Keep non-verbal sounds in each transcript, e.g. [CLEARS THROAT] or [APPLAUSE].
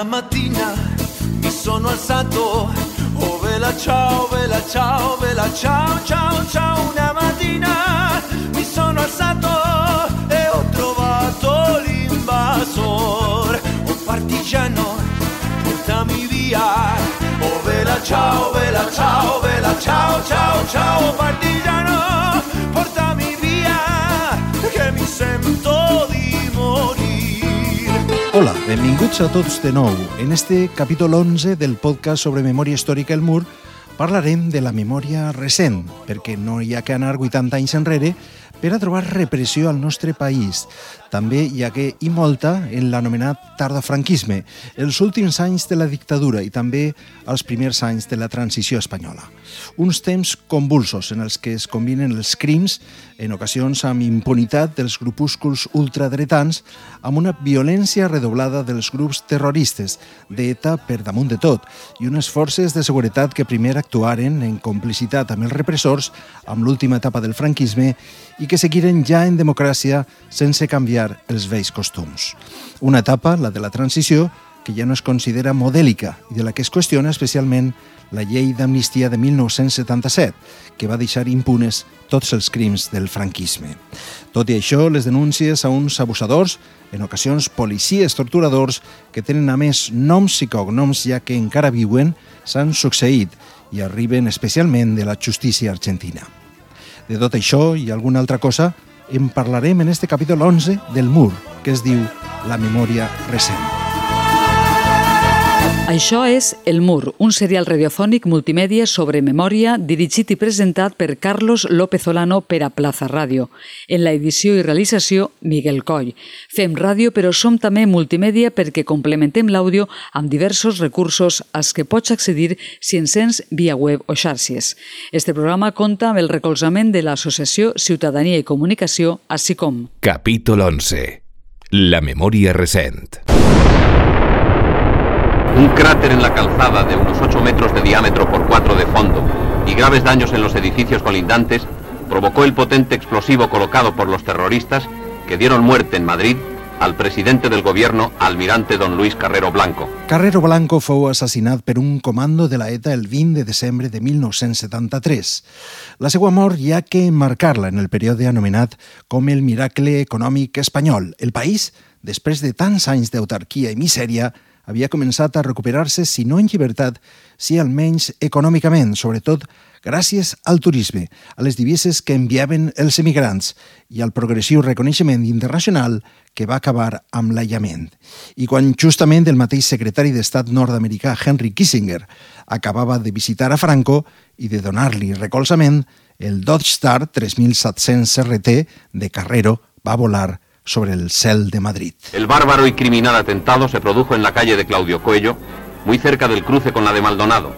Una mattina mi sono alzato, oh vela ciao, vela ciao, vela ciao, ciao, ciao. Una mattina mi sono alzato e ho trovato l'invasor. Oh partigiano, portami via. Oh vela ciao, vela ciao, vela ciao, ciao, ciao. Partigiano, portami via, che mi sento benvinguts a tots de nou. En este capítol 11 del podcast sobre memòria històrica El Mur parlarem de la memòria recent, perquè no hi ha que anar 80 anys enrere per a trobar repressió al nostre país. També hi hagué i molta en l'anomenat tardofranquisme, els últims anys de la dictadura i també els primers anys de la transició espanyola. Uns temps convulsos en els que es combinen els crims, en ocasions amb impunitat dels grupúsculs ultradretans, amb una violència redoblada dels grups terroristes, d'ETA per damunt de tot, i unes forces de seguretat que primer actuaren en complicitat amb els repressors, amb l'última etapa del franquisme, i que seguiren ja en democràcia sense canviar els vells costums. Una etapa, la de la transició, que ja no es considera modèlica i de la que es qüestiona especialment la llei d'amnistia de 1977, que va deixar impunes tots els crims del franquisme. Tot i això, les denúncies a uns abusadors, en ocasions policies torturadors, que tenen a més noms i cognoms ja que encara viuen, s'han succeït i arriben especialment de la justícia argentina. De tot això i alguna altra cosa en parlarem en este capítol 11 del Mur, que es diu La memòria recent. Això és El Mur, un serial radiofònic multimèdia sobre memòria dirigit i presentat per Carlos López Olano per a Plaza Ràdio. En la edició i realització, Miguel Coll. Fem ràdio, però som també multimèdia perquè complementem l'àudio amb diversos recursos als que pots accedir si encens via web o xarxes. Este programa compta amb el recolzament de l'Associació Ciutadania i Comunicació, així com... Capítol 11. La memòria recent. Un cráter en la calzada de unos 8 metros de diámetro por 4 de fondo y graves daños en los edificios colindantes provocó el potente explosivo colocado por los terroristas que dieron muerte en Madrid al presidente del gobierno, almirante don Luis Carrero Blanco. Carrero Blanco fou assassinat per un comando de la ETA el 20 de desembre de 1973. La seva mort hi ha que marcar-la en el període anomenat com el miracle econòmic espanyol. El país, després de tants anys d'autarquia i misèria, havia començat a recuperar-se, si no en llibertat, si almenys econòmicament, sobretot gràcies al turisme, a les divises que enviaven els emigrants i al progressiu reconeixement internacional que va acabar amb l'aïllament. I quan justament el mateix secretari d'Estat nord-americà Henry Kissinger acabava de visitar a Franco i de donar-li recolzament, el Dodge Star 3700 RT de Carrero va volar sobre el cel de Madrid. El bárbaro y criminal atentado se produjo en la calle de Claudio Coello, muy cerca del cruce con la de Maldonado,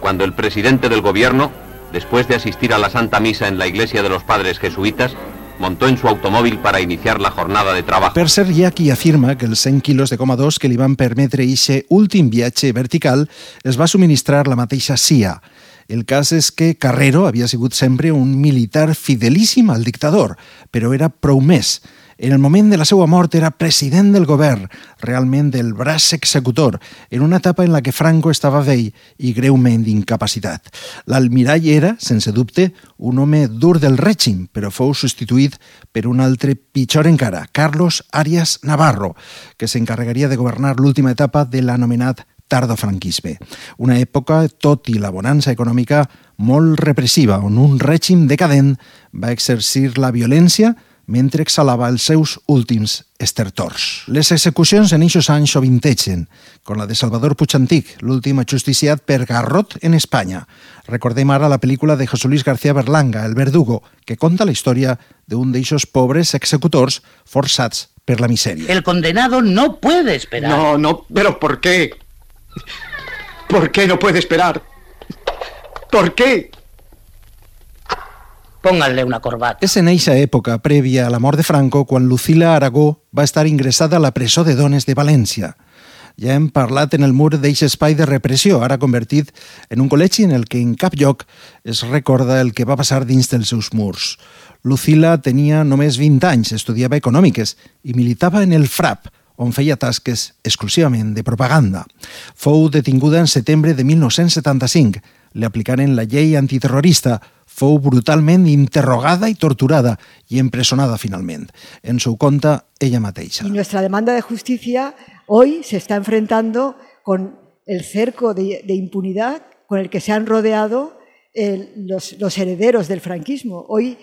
cuando el presidente del gobierno, después de asistir a la Santa Misa en la iglesia de los padres jesuitas, montó en su automòbil para iniciar la jornada de trabajo. Per qui afirma que els 100 quilos de coma 2 que li van permetre ixe últim viatge vertical es va subministrar la mateixa CIA. El cas és que Carrero havia sigut sempre un militar fidelíssim al dictador, però era prou més. En el moment de la seva mort era president del govern, realment del braç executor, en una etapa en la que Franco estava vell i greument d'incapacitat. L'almirall era, sense dubte, un home dur del règim, però fou substituït per un altre pitjor encara, Carlos Arias Navarro, que s'encarregaria de governar l'última etapa de l'anomenat tardofranquisme. Una època, tot i la bonança econòmica, molt repressiva, on un règim decadent va exercir la violència mentre exhalava els seus últims estertors. Les execucions en eixos anys sovintegen, com la de Salvador Puigantic, l'últim ajusticiat per Garrot en Espanya. Recordem ara la pel·lícula de José Luis García Berlanga, El Verdugo, que conta la història d'un d'eixos pobres executors forçats per la misèria. El condenado no puede esperar. No, no, pero ¿por qué? ¿Por qué no puede esperar? ¿Por qué? Pónganle una corbata. És en eixa època, prèvia a la de Franco, quan Lucila Aragó va estar ingressada a la presó de dones de València. Ja hem parlat en el mur d'eix espai de repressió, ara convertit en un col·legi en el que en cap lloc es recorda el que va passar dins dels seus murs. Lucila tenia només 20 anys, estudiava econòmiques i militava en el FRAP, on feia tasques exclusivament de propaganda. Fou detinguda en setembre de 1975. Li aplicaren la llei antiterrorista, fou brutalment interrogada y torturada y empresonada finalment. En su conta ella mateixa. Y nuestra demanda de justicia hoy se está enfrentando con el cerco de, de impunidad con el que se han rodeado eh, los, los herederos del franquismo. Hoy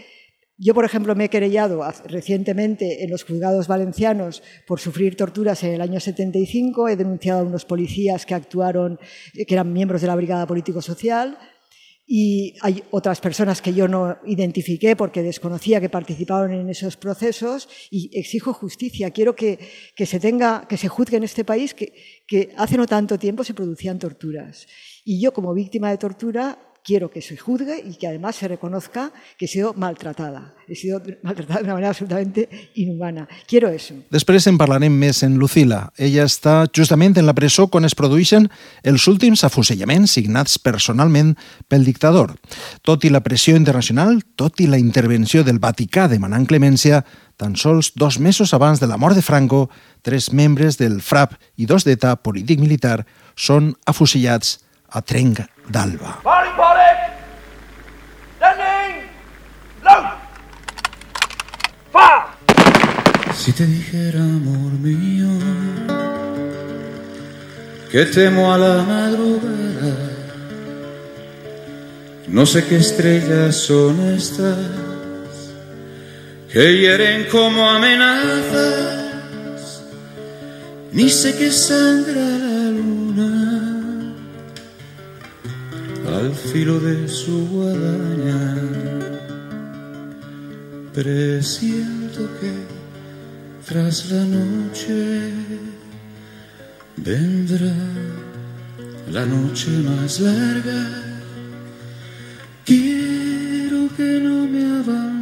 yo, por ejemplo, me he querellado recientemente en los juzgados valencianos por sufrir torturas en el año 75. He denunciado a unos policías que actuaron, eh, que eran miembros de la Brigada Político-Social. Y hay otras personas que yo no identifiqué porque desconocía que participaron en esos procesos y exijo justicia. Quiero que, que se, tenga, que se juzgue en este país que, que hace no tanto tiempo se producían torturas. Y yo, como víctima de tortura, quiero que se juzgue y que además se reconozca que he sido maltratada. He sido maltratada de una manera absolutamente inhumana. Quiero eso. Després en parlarem més en Lucila. Ella està justament en la presó quan es produeixen els últims afusellaments signats personalment pel dictador. Tot i la pressió internacional, tot i la intervenció del Vaticà demanant clemència, tan sols dos mesos abans de la mort de Franco, tres membres del FRAP i dos d'ETA polític-militar són afusellats a Trenc d'Alba. Si te dijera, amor mío, que temo a la madrugada, no sé qué estrellas son estas que hieren como amenazas, ni sé qué sangra al filo de su guadaña. Presiento que tras la noche vendrá la noche más larga. Quiero que no me abandones,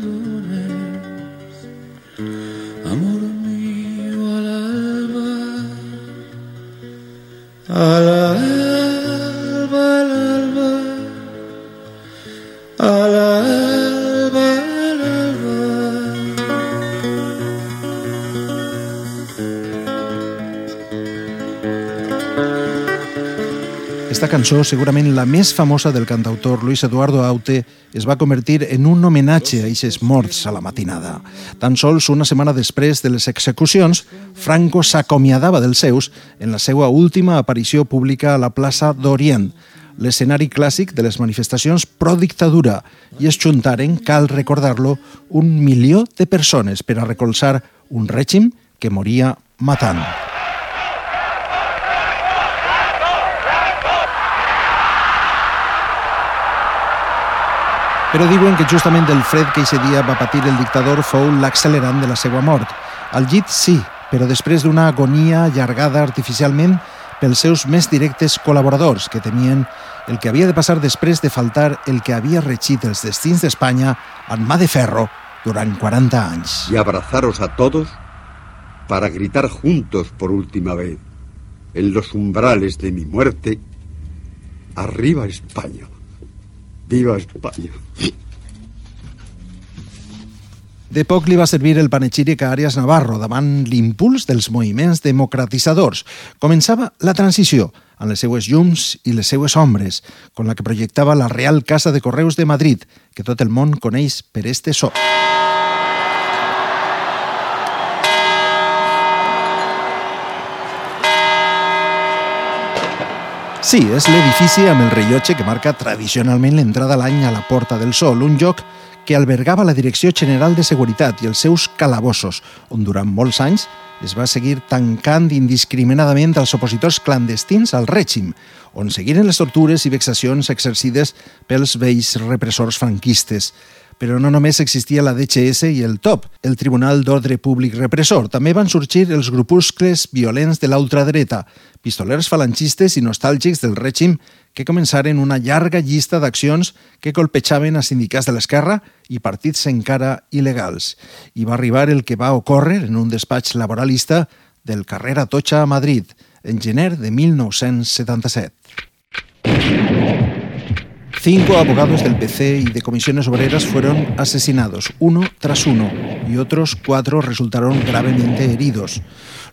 Esta cançó, segurament la més famosa del cantautor Luis Eduardo Aute, es va convertir en un homenatge a eixes morts a la matinada. Tan sols una setmana després de les execucions, Franco s'acomiadava dels seus en la seva última aparició pública a la plaça d'Orient, l'escenari clàssic de les manifestacions pro-dictadura, i es juntaren, cal recordar-lo, un milió de persones per a recolzar un règim que moria matant. Però diuen que justament el fred que aquest dia va patir el dictador fou l'accelerant de la seva mort. Al llit sí, però després d'una agonia allargada artificialment pels seus més directes col·laboradors, que temien el que havia de passar després de faltar el que havia regit els destins d'Espanya en mà de ferro durant 40 anys. y abrazaros a todos para gritar juntos por última vez en los umbrales de mi muerte, arriba España, viva España. De poc li va servir el panegíric a Arias Navarro davant l'impuls dels moviments democratitzadors. Començava la transició, amb les seues llums i les seues ombres, con la que projectava la Real Casa de Correus de Madrid, que tot el món coneix per este so. Sí, és l'edifici amb el rellotge que marca tradicionalment l'entrada a l'any a la Porta del Sol, un lloc que albergava la Direcció General de Seguretat i els seus calabossos, on durant molts anys es va seguir tancant indiscriminadament els opositors clandestins al règim, on seguiren les tortures i vexacions exercides pels vells repressors franquistes. Però no només existia la DHS i el TOP, el Tribunal d'Ordre Públic Repressor. També van sorgir els grupuscles violents de l'ultradreta, pistolers falangistes i nostàlgics del règim que començaren una llarga llista d'accions que colpejaven a sindicats de l'esquerra i partits encara il·legals. I va arribar el que va ocórrer en un despatx del carrer Atocha a Madrid, en gener de 1977. Cinco abogados del PC y de comisiones obreras fueron asesinados, uno tras uno, y otros cuatro resultaron gravemente heridos.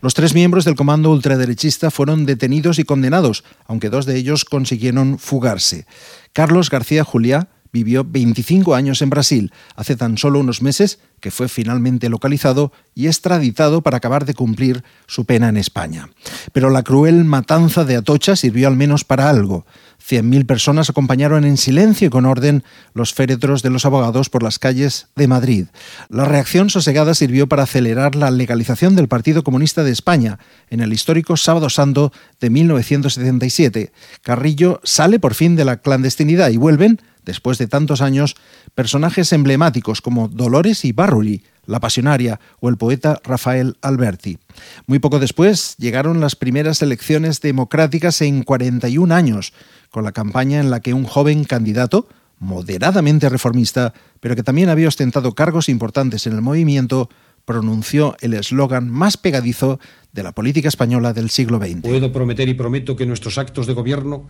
Los tres miembros del comando ultraderechista fueron detenidos y condenados, aunque dos de ellos consiguieron fugarse. Carlos García Juliá vivió 25 años en Brasil. Hace tan solo unos meses que fue finalmente localizado y extraditado para acabar de cumplir su pena en España. Pero la cruel matanza de Atocha sirvió al menos para algo. 100.000 personas acompañaron en silencio y con orden los féretros de los abogados por las calles de Madrid. La reacción sosegada sirvió para acelerar la legalización del Partido Comunista de España en el histórico Sábado Santo de 1977. Carrillo sale por fin de la clandestinidad y vuelven después de tantos años, personajes emblemáticos como Dolores y Barruri, la pasionaria o el poeta Rafael Alberti. Muy poco después llegaron las primeras elecciones democráticas en 41 años, con la campaña en la que un joven candidato, moderadamente reformista, pero que también había ostentado cargos importantes en el movimiento, pronunció el eslogan más pegadizo de la política española del siglo XX. Puedo prometer y prometo que nuestros actos de gobierno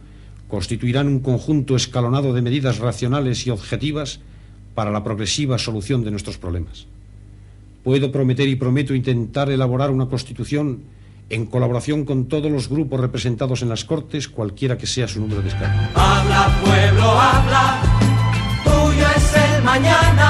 constituirán un conjunto escalonado de medidas racionales y objetivas para la progresiva solución de nuestros problemas. Puedo prometer y prometo intentar elaborar una constitución en colaboración con todos los grupos representados en las Cortes, cualquiera que sea su número de escaños. Habla, pueblo, habla, tuyo es el mañana.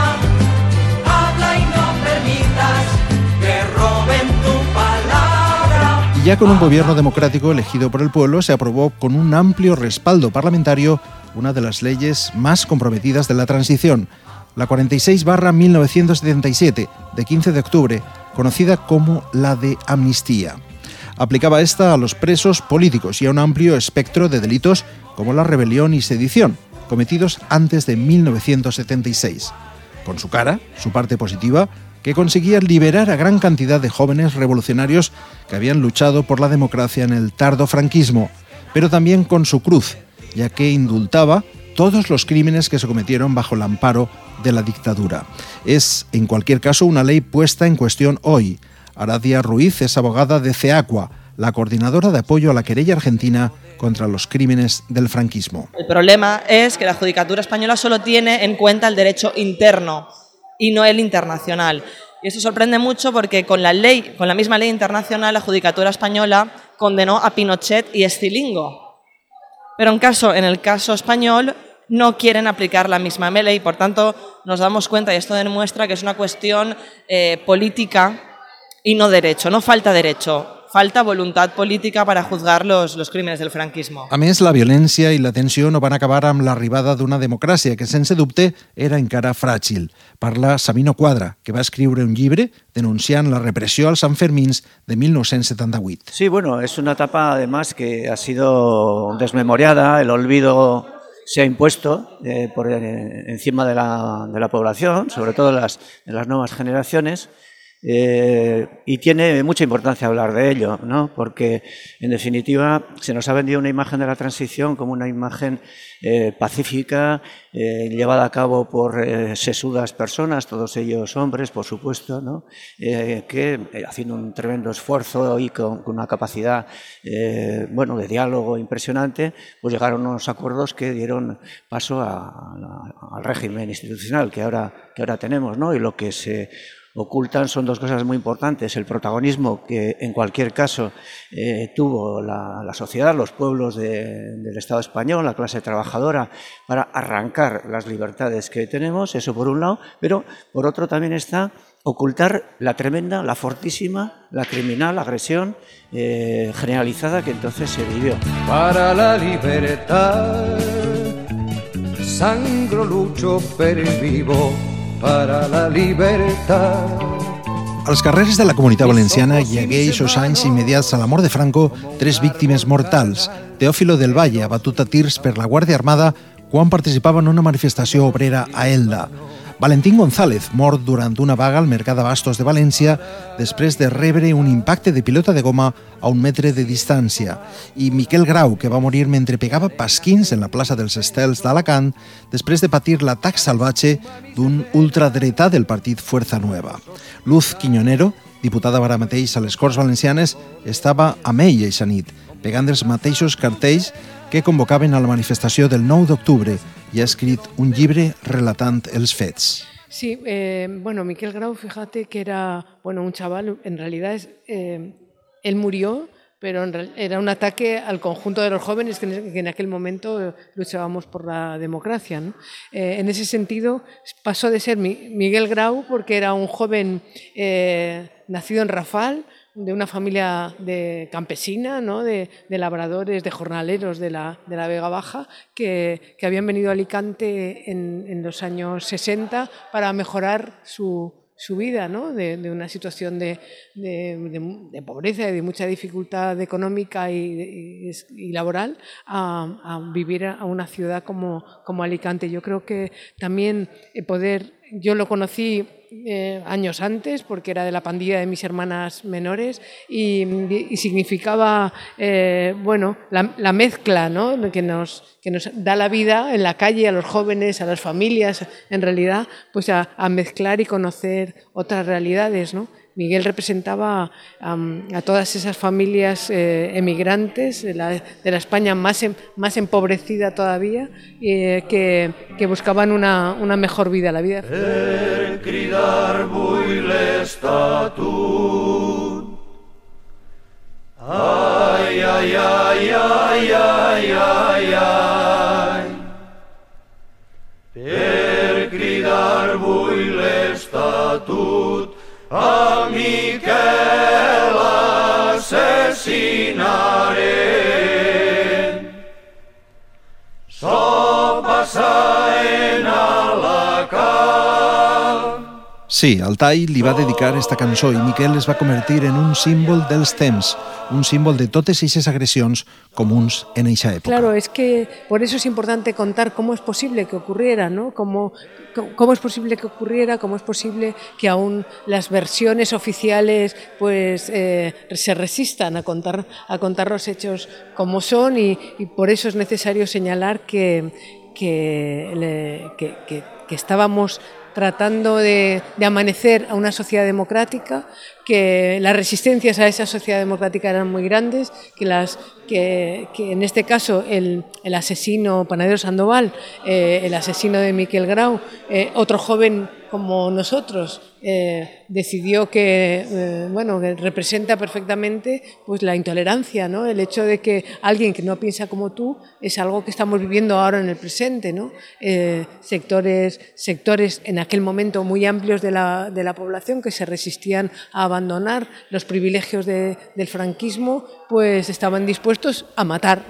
Y ya con un gobierno democrático elegido por el pueblo, se aprobó con un amplio respaldo parlamentario una de las leyes más comprometidas de la transición, la 46-1977, de 15 de octubre, conocida como la de amnistía. Aplicaba esta a los presos políticos y a un amplio espectro de delitos como la rebelión y sedición, cometidos antes de 1976. Con su cara, su parte positiva, que conseguía liberar a gran cantidad de jóvenes revolucionarios que habían luchado por la democracia en el tardo franquismo, pero también con su cruz, ya que indultaba todos los crímenes que se cometieron bajo el amparo de la dictadura. Es, en cualquier caso, una ley puesta en cuestión hoy. Aradia Ruiz es abogada de CEACUA, la coordinadora de apoyo a la querella argentina contra los crímenes del franquismo. El problema es que la Judicatura española solo tiene en cuenta el derecho interno y no el internacional. Y esto sorprende mucho porque con la ley, con la misma ley internacional, la Judicatura española condenó a Pinochet y Estilingo. Pero en el caso español no quieren aplicar la misma ley, por tanto nos damos cuenta, y esto demuestra que es una cuestión eh, política y no derecho, no falta derecho, falta voluntad política para juzgar los, los crímenes del franquismo. A més, la violència i la tensió no van acabar amb l'arribada d'una democràcia que, sense dubte, era encara fràgil. Parla Sabino Quadra, que va escriure un llibre denunciant la repressió als Sanfermins de 1978. Sí, bueno, es una etapa además que ha sido desmemoriada, el olvido se ha impuesto eh, por eh, encima de la, de la, población, sobre todo las, de las nuevas generaciones, eh, y tiene mucha importancia hablar de ello, ¿no? porque en definitiva se nos ha vendido una imagen de la transición como una imagen eh, pacífica, eh, llevada a cabo por sesudas personas, todos ellos hombres, por supuesto, ¿no? Que haciendo un tremendo esfuerzo y con, con una capacidad bueno, de diálogo impresionante, pues llegaron a unos acuerdos que dieron paso a, a, al régimen institucional que ahora, que ahora tenemos ¿no? y lo que se ocultan son dos cosas muy importantes. El protagonismo que en cualquier caso eh, tuvo la, sociedad, los pueblos de, del Estado español, la clase trabajadora, para arrancar las libertades que tenemos, eso por un lado, pero por otro también está ocultar la tremenda, la fortísima, la criminal agresión eh, generalizada que entonces se vivió. Para la libertad, sangro lucho per vivo para la libertad. Als carrers de la comunitat valenciana hi hagué eixos anys immediats a la mort de Franco tres víctimes mortals. Teòfilo del Valle, abatut a tirs per la Guàrdia Armada quan participava en una manifestació obrera a Elda. Valentín González, mort durant una vaga al Mercat d'Abastos de València després de rebre un impacte de pilota de goma a un metre de distància, i Miquel Grau, que va morir mentre pegava pasquins en la plaça dels Estels d'Alacant després de patir l'atac salvatge d'un ultradretà del partit Fuerza Nueva. Luz Quiñonero, diputada ara mateix a les Corts Valencianes, estava amb ell eixa nit, pegant els mateixos cartells que convocaven a la manifestació del 9 d'octubre y ha escrit un llibre relatant els fets. Sí, eh, bueno, Miquel Grau, fíjate que era bueno, un chaval, en realidad es, eh, él murió, pero era un ataque al conjunto de los jóvenes que en aquel momento luchábamos por la democracia. Eh, en ese sentido, pasó de ser Miguel Grau, porque era un joven eh, nacido en Rafal, de una familia de campesina, ¿no? de, labradores, de jornaleros de la, de la Vega Baja, que, que, habían venido a Alicante en, en los años 60 para mejorar su, su vida ¿no? de, una situación de, de, pobreza y de mucha dificultad económica y, laboral a, vivir a una ciudad como, como Alicante. Yo creo que también poder, yo lo conocí eh, años antes, porque era de la pandilla de mis hermanas menores y, significaba, eh, bueno, la, mezcla ¿no? que, nos, que nos da la vida en la calle a los jóvenes, a las familias, en realidad, pues a, a mezclar y conocer otras realidades, ¿no? Miguel representaba a todas esas familias eh, emigrantes de la, España más, em, más empobrecida todavía, eh, que, que, buscaban una, una, mejor vida, la vida. Per a Miquel assassinaren. So passaren a la camp. Sí, Altai li va dedicar esta cançó i Miquel es va convertir en un símbol dels temps, un símbol de totes aquestes agressions comuns en eixa època. Claro, es que por eso es importante contar cómo es posible que ocurriera, ¿no? Cómo, cómo es posible que ocurriera, cómo es posible que aún las versiones oficiales pues eh, se resistan a contar, a contar los hechos como son y, por eso es necesario señalar que, que, que estábamos tratando de, amanecer a una sociedad democrática, que las resistencias a esa sociedad democrática eran muy grandes, que, las, que, que en este caso el, el asesino Panadero Sandoval, eh, el asesino de Miquel Grau, eh, otro joven como nosotros, eh, decidió que, eh, bueno, que representa perfectamente pues, la intolerancia, ¿no? el hecho de que alguien que no piensa como tú es algo que estamos viviendo ahora en el presente. ¿no? Eh, sectores, sectores en aquel momento muy amplios de la, de la población que se resistían a abandonar los privilegios de, del franquismo, pues estaban dispuestos a matar.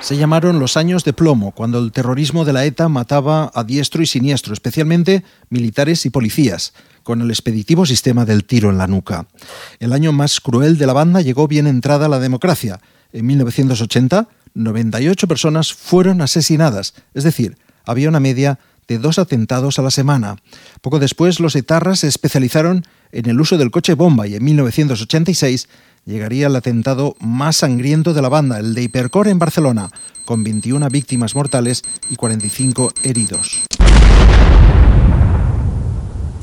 Se llamaron los años de plomo, cuando el terrorismo de la ETA mataba a diestro y siniestro, especialmente militares y policías, con el expeditivo sistema del tiro en la nuca. El año más cruel de la banda llegó bien entrada la democracia. En 1980, 98 personas fueron asesinadas, es decir, había una media de dos atentados a la semana. Poco después, los etarras se especializaron en el uso del coche bomba y en 1986 llegaría el atentado más sangriento de la banda, el de Hipercor en Barcelona, con 21 víctimas mortales y 45 heridos.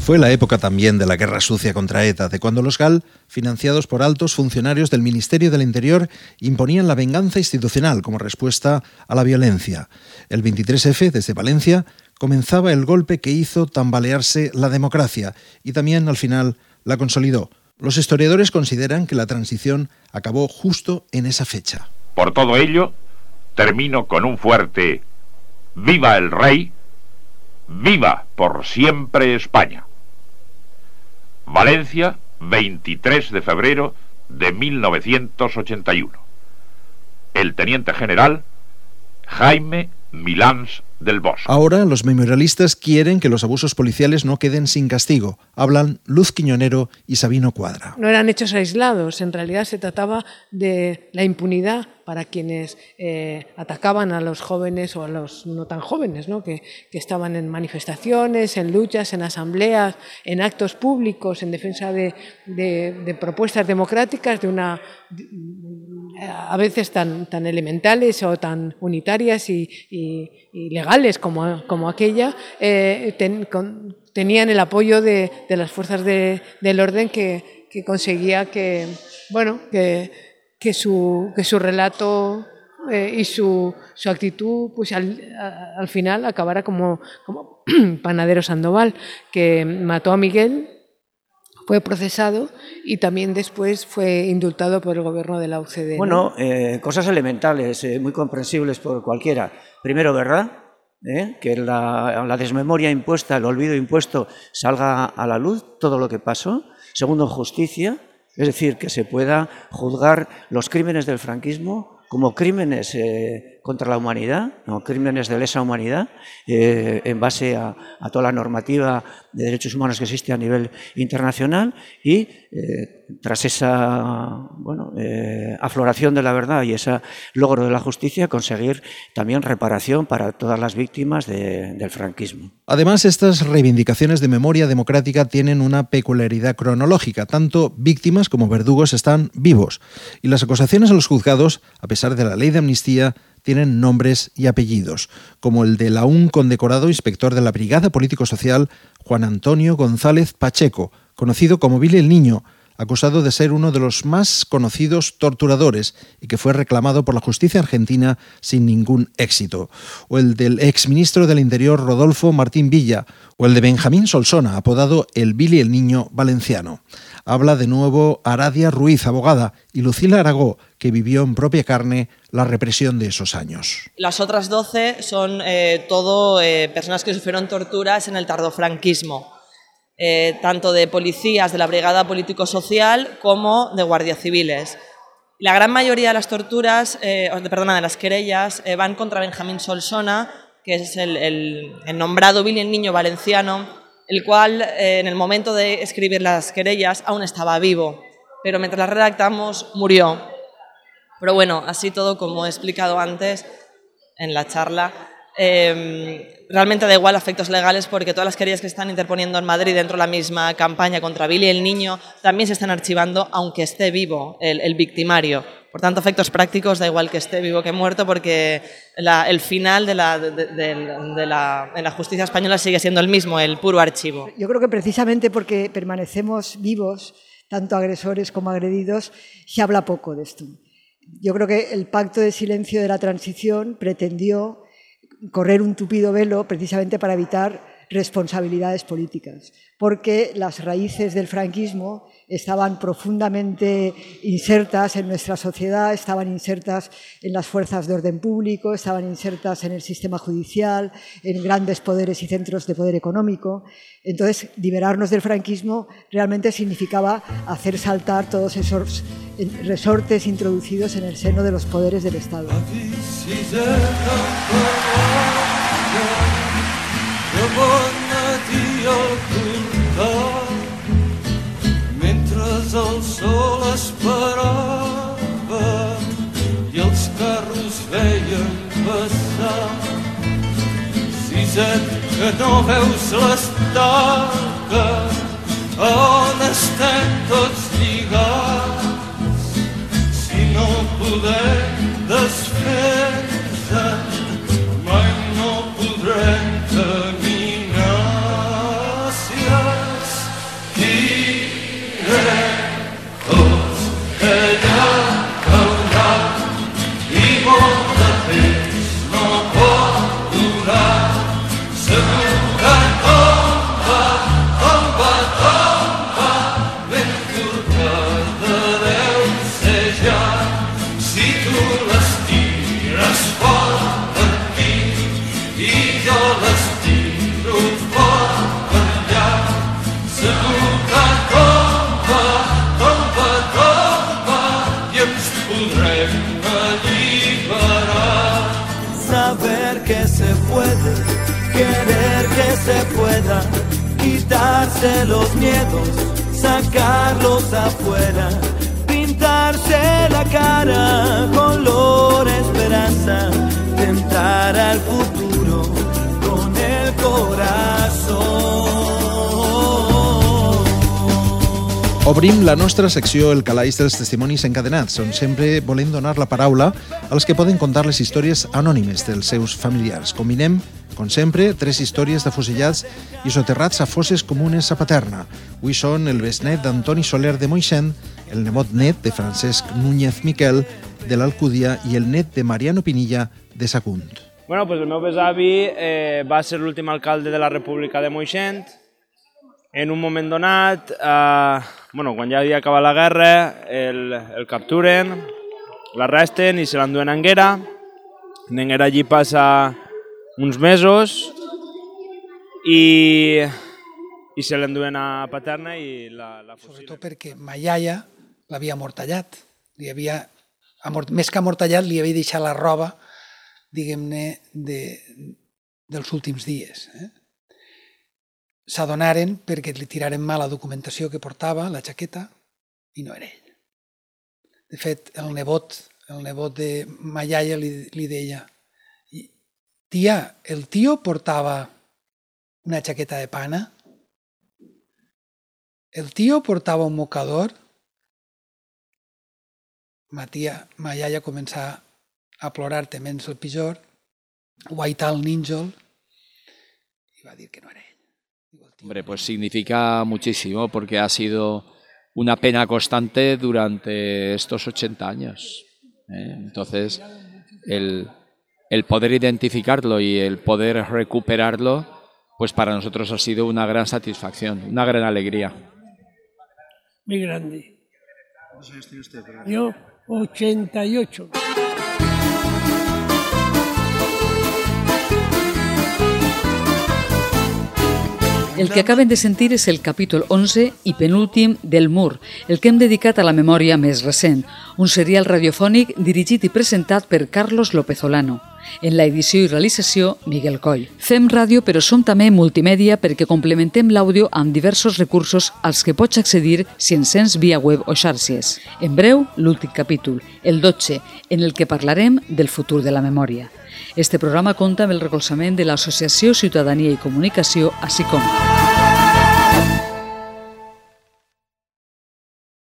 Fue la época también de la guerra sucia contra ETA, de cuando los GAL, financiados por altos funcionarios del Ministerio del Interior, imponían la venganza institucional como respuesta a la violencia. El 23F, desde Valencia, comenzaba el golpe que hizo tambalearse la democracia y también, al final, la consolidó, los historiadores consideran que la transición acabó justo en esa fecha. Por todo ello, termino con un fuerte Viva el Rey, viva por siempre España. Valencia, 23 de febrero de 1981. El teniente general Jaime Milans del Bosch. Ahora los memorialistas quieren que los abusos policiales no queden sin castigo. Hablan Luz Quiñonero y Sabino Cuadra. No eran hechos aislados, en realidad se trataba de la impunidad para quienes eh, atacaban a los jóvenes o a los no tan jóvenes, ¿no? Que, estaban en manifestaciones, en luchas, en asambleas, en actos públicos, en defensa de, propuestas democráticas, de una a veces tan, tan elementales o tan unitarias y, legales como, como aquella, eh, tenían el apoyo de, las fuerzas de, del orden que, que, conseguía que, bueno, que, que, su, que su relato eh, y su, su actitud pues al, al final acabara como, como [CLEARS THROAT] Panadero Sandoval, que mató a Miguel, fue procesado y también después fue indultado por el gobierno de la UCD. Bueno, eh, cosas elementales, eh, muy comprensibles por cualquiera. Primero, ¿verdad? ¿Eh? que la, la, desmemoria impuesta, el olvido impuesto salga a la luz todo lo que pasó. Segundo, justicia, es decir, que se pueda juzgar los crímenes del franquismo como crímenes eh, contra la humanidad, no crímenes de lesa humanidad, eh, en base a, toda la normativa de derechos humanos que existe a nivel internacional y eh, tras esa bueno, eh, afloración de la verdad y ese logro de la justicia, conseguir también reparación para todas las víctimas de, del franquismo. Además, estas reivindicaciones de memoria democrática tienen una peculiaridad cronológica. Tanto víctimas como verdugos están vivos y las acusaciones a los juzgados, a pesar de la ley de amnistía, tienen nombres y apellidos, como el del aún condecorado inspector de la Brigada Político-Social Juan Antonio González Pacheco, conocido como Billy el Niño, acusado de ser uno de los más conocidos torturadores y que fue reclamado por la justicia argentina sin ningún éxito, o el del exministro del Interior Rodolfo Martín Villa, o el de Benjamín Solsona, apodado el Billy el Niño valenciano. Habla de nuevo Aradia Ruiz, abogada, y Lucila Aragó, que vivió en propia carne la represión de esos años. Las otras 12 son eh, todo eh, personas que sufrieron torturas en el tardofranquismo eh, tanto de policías de la Brigada Político-Social como de guardias civiles. La gran mayoría de las torturas, eh, perdona, de las querellas, eh, van contra Benjamín Solsona, que es el, el, nombrado Billy el Niño valenciano, el cual eh, en el momento de escribir las querellas aún estaba vivo, pero mientras las redactamos murió. Pero bueno, así todo, como he explicado antes en la charla, eh, realmente da igual efectos legales porque todas las querellas que están interponiendo en Madrid dentro de la misma campaña contra Billy el Niño también se están archivando aunque esté vivo el, el victimario. Por tanto, efectos prácticos da igual que esté vivo que muerto porque la, el final de la, de, de, de la, la justicia española sigue siendo el mismo, el puro archivo. Yo creo que precisamente porque permanecemos vivos, tanto agresores como agredidos, se habla poco de esto. Yo creo que el pacto de silencio de la transición pretendió correr un tupido velo precisamente para evitar responsabilidades políticas, porque las raíces del franquismo estaban profundamente insertas en nuestra sociedad, estaban insertas en las fuerzas de orden público, estaban insertas en el sistema judicial, en grandes poderes y centros de poder económico. Entonces, liberarnos del franquismo realmente significaba hacer saltar todos esos resortes introducidos en el seno de los poderes del Estado. El sol esperava i els carros veien passar Siset, que no veus l'estaca on estem tots lligats si no podem Obrim la nostra secció El calaix dels testimonis encadenats, on sempre volem donar la paraula als que poden contar les històries anònimes dels seus familiars. Combinem, com sempre, tres històries d'afusellats i soterrats a fosses comunes a Paterna. Avui són el besnet d'Antoni Soler de Moixent, el nebot net de Francesc Núñez Miquel de l'Alcúdia i el net de Mariano Pinilla de Sagunt. Bueno, pues el meu besavi eh, va ser l'últim alcalde de la República de Moixent. En un moment donat, eh, bueno, quan ja havia acabat la guerra, el, el capturen, l'arresten i se l'enduen a Anguera. En Anguera allí passa uns mesos i, i se l'enduen a Paterna i la, la fusilen. Sobretot perquè Maiaia l'havia amortallat. Li havia, amort, més que amortallat, li havia deixat la roba diguem-ne, de, dels últims dies. Eh? S'adonaren perquè li tiraren mal la documentació que portava, la jaqueta, i no era ell. De fet, el nebot, el nebot de Mayaya li, li deia tia, el tio portava una jaqueta de pana? El tio portava un mocador? Ma tia, Mayaya comença a plorar tements el pitjor, guaitar el nínjol, y va a decir que no era él. Hombre, pues significa muchísimo porque ha sido una pena constante durante estos 80 años. ¿eh? Entonces, el, el poder identificarlo y el poder recuperarlo, pues para nosotros ha sido una gran satisfacción, una gran alegría. Muy grande. ¿Cuántos años tiene usted? Yo, 88. El que acaben de sentir és el capítol 11 i penúltim del Mur, el que hem dedicat a la memòria més recent, un serial radiofònic dirigit i presentat per Carlos López Olano. En la edició i realització, Miguel Coll. Fem ràdio, però som també multimèdia perquè complementem l'àudio amb diversos recursos als que pots accedir si ens sents via web o xarxes. En breu, l'últim capítol, el 12, en el que parlarem del futur de la memòria. Este programa compta amb el recolzament de l'Associació Ciutadania i Comunicació, així com